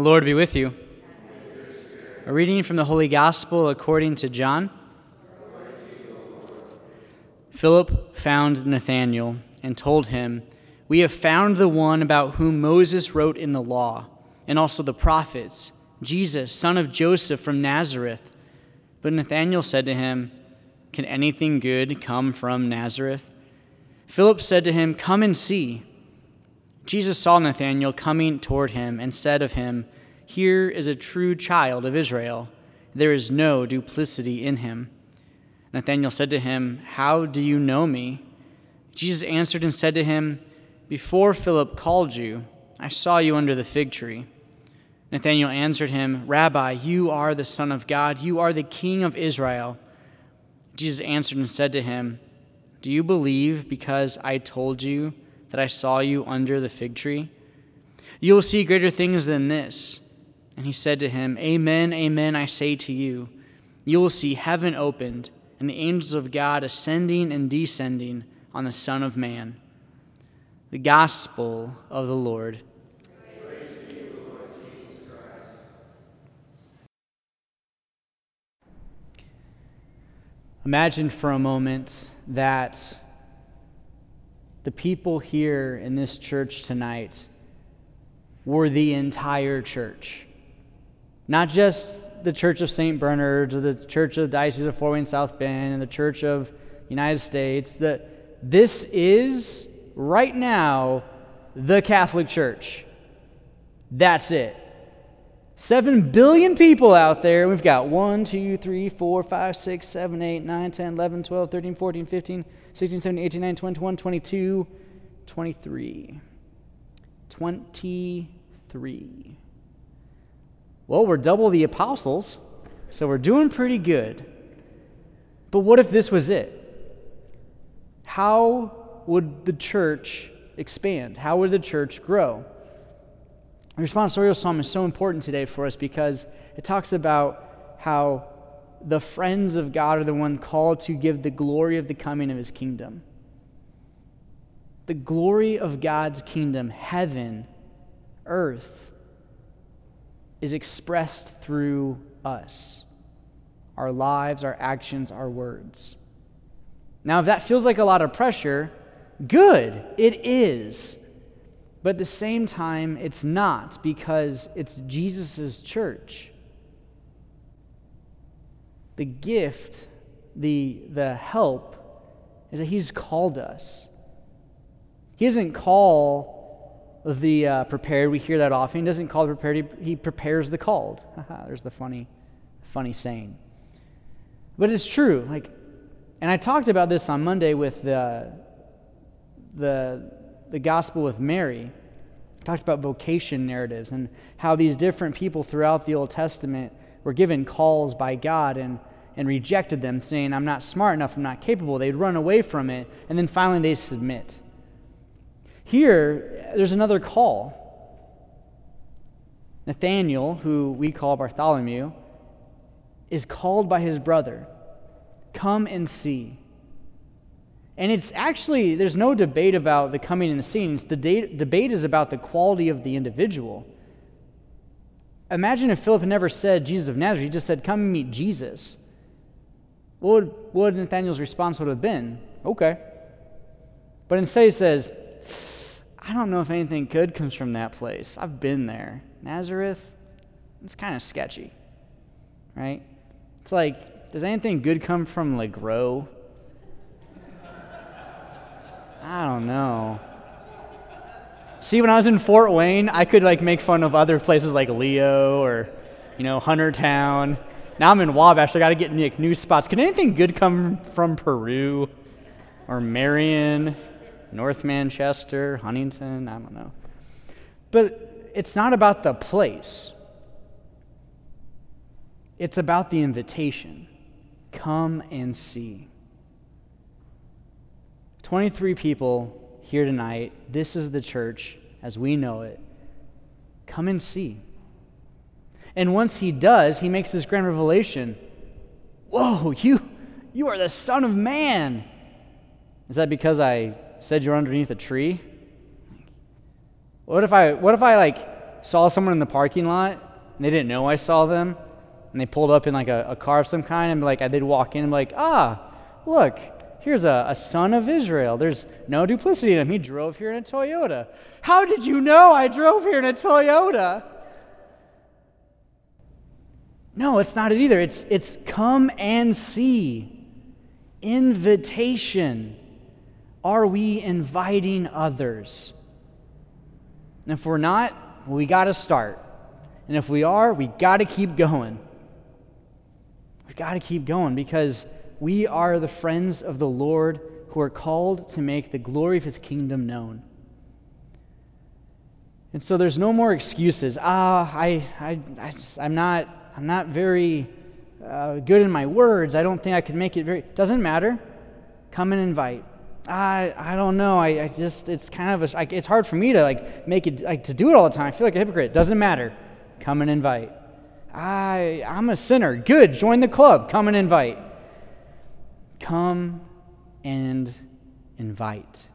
The Lord be with you. A reading from the Holy Gospel according to John. Philip found Nathanael and told him, We have found the one about whom Moses wrote in the law, and also the prophets, Jesus, son of Joseph from Nazareth. But Nathanael said to him, Can anything good come from Nazareth? Philip said to him, Come and see. Jesus saw Nathanael coming toward him and said of him, Here is a true child of Israel. There is no duplicity in him. Nathanael said to him, How do you know me? Jesus answered and said to him, Before Philip called you, I saw you under the fig tree. Nathanael answered him, Rabbi, you are the Son of God, you are the King of Israel. Jesus answered and said to him, Do you believe because I told you? That I saw you under the fig tree? You will see greater things than this. And he said to him, Amen, amen, I say to you, you will see heaven opened and the angels of God ascending and descending on the Son of Man. The Gospel of the Lord. Imagine for a moment that the people here in this church tonight were the entire church. Not just the Church of St. Bernard's or the Church of the Diocese of Fort Wayne South Bend and the Church of United States. That this is right now the Catholic Church. That's it. Seven billion people out there. We've got 1, 2, 3, 4, 5, 6, 7, 8, 9, 10, 11, 12, 13, 14, 15, 16, 17, 18, 19, 20, 21, 22, 23. 23. Well, we're double the apostles, so we're doing pretty good. But what if this was it? How would the church expand? How would the church grow? The responsorial psalm is so important today for us because it talks about how the friends of God are the one called to give the glory of the coming of his kingdom. The glory of God's kingdom, heaven, earth, is expressed through us our lives, our actions, our words. Now, if that feels like a lot of pressure, good, it is. But at the same time, it's not because it's Jesus' church the gift, the, the help, is that He's called us. He doesn't call the uh, prepared. We hear that often. He doesn't call the prepared. He, he prepares the called. There's the funny, funny saying. But it's true. Like, and I talked about this on Monday with the the the gospel with Mary. Talked about vocation narratives and how these different people throughout the Old Testament were given calls by God and and rejected them, saying, I'm not smart enough, I'm not capable. They'd run away from it, and then finally they submit. Here, there's another call. Nathaniel, who we call Bartholomew, is called by his brother Come and see. And it's actually, there's no debate about the coming and the seeing. The de- debate is about the quality of the individual. Imagine if Philip had never said Jesus of Nazareth, he just said, Come meet Jesus. What would, what would Nathaniel's response would have been? Okay. But instead he says, I don't know if anything good comes from that place. I've been there. Nazareth, it's kind of sketchy, right? It's like, does anything good come from Lagro? I don't know. See, when I was in Fort Wayne, I could like make fun of other places like Leo or, you know, Huntertown. Now I'm in Wabash. I got to get Nick new spots. Can anything good come from Peru or Marion, North Manchester, Huntington? I don't know. But it's not about the place, it's about the invitation. Come and see. 23 people here tonight. This is the church as we know it. Come and see. And once he does, he makes this grand revelation Whoa, you, you are the Son of Man. Is that because I said you're underneath a tree? What if I, what if I like saw someone in the parking lot and they didn't know I saw them, and they pulled up in like a, a car of some kind, and like they'd walk in and like, ah, look, here's a, a son of Israel. There's no duplicity in him. He drove here in a Toyota. How did you know I drove here in a Toyota? No, it's not it either. It's, it's come and see. Invitation. Are we inviting others? And if we're not, we got to start. And if we are, we got to keep going. We got to keep going because we are the friends of the Lord who are called to make the glory of his kingdom known. And so there's no more excuses. Ah, I, I, I I'm not, I'm not very uh, good in my words. I don't think I could make it very. Doesn't matter. Come and invite. I, I don't know. I, I just, it's kind of, a, it's hard for me to like make it, like to do it all the time. I feel like a hypocrite. Doesn't matter. Come and invite. I, I'm a sinner. Good. Join the club. Come and invite. Come and invite.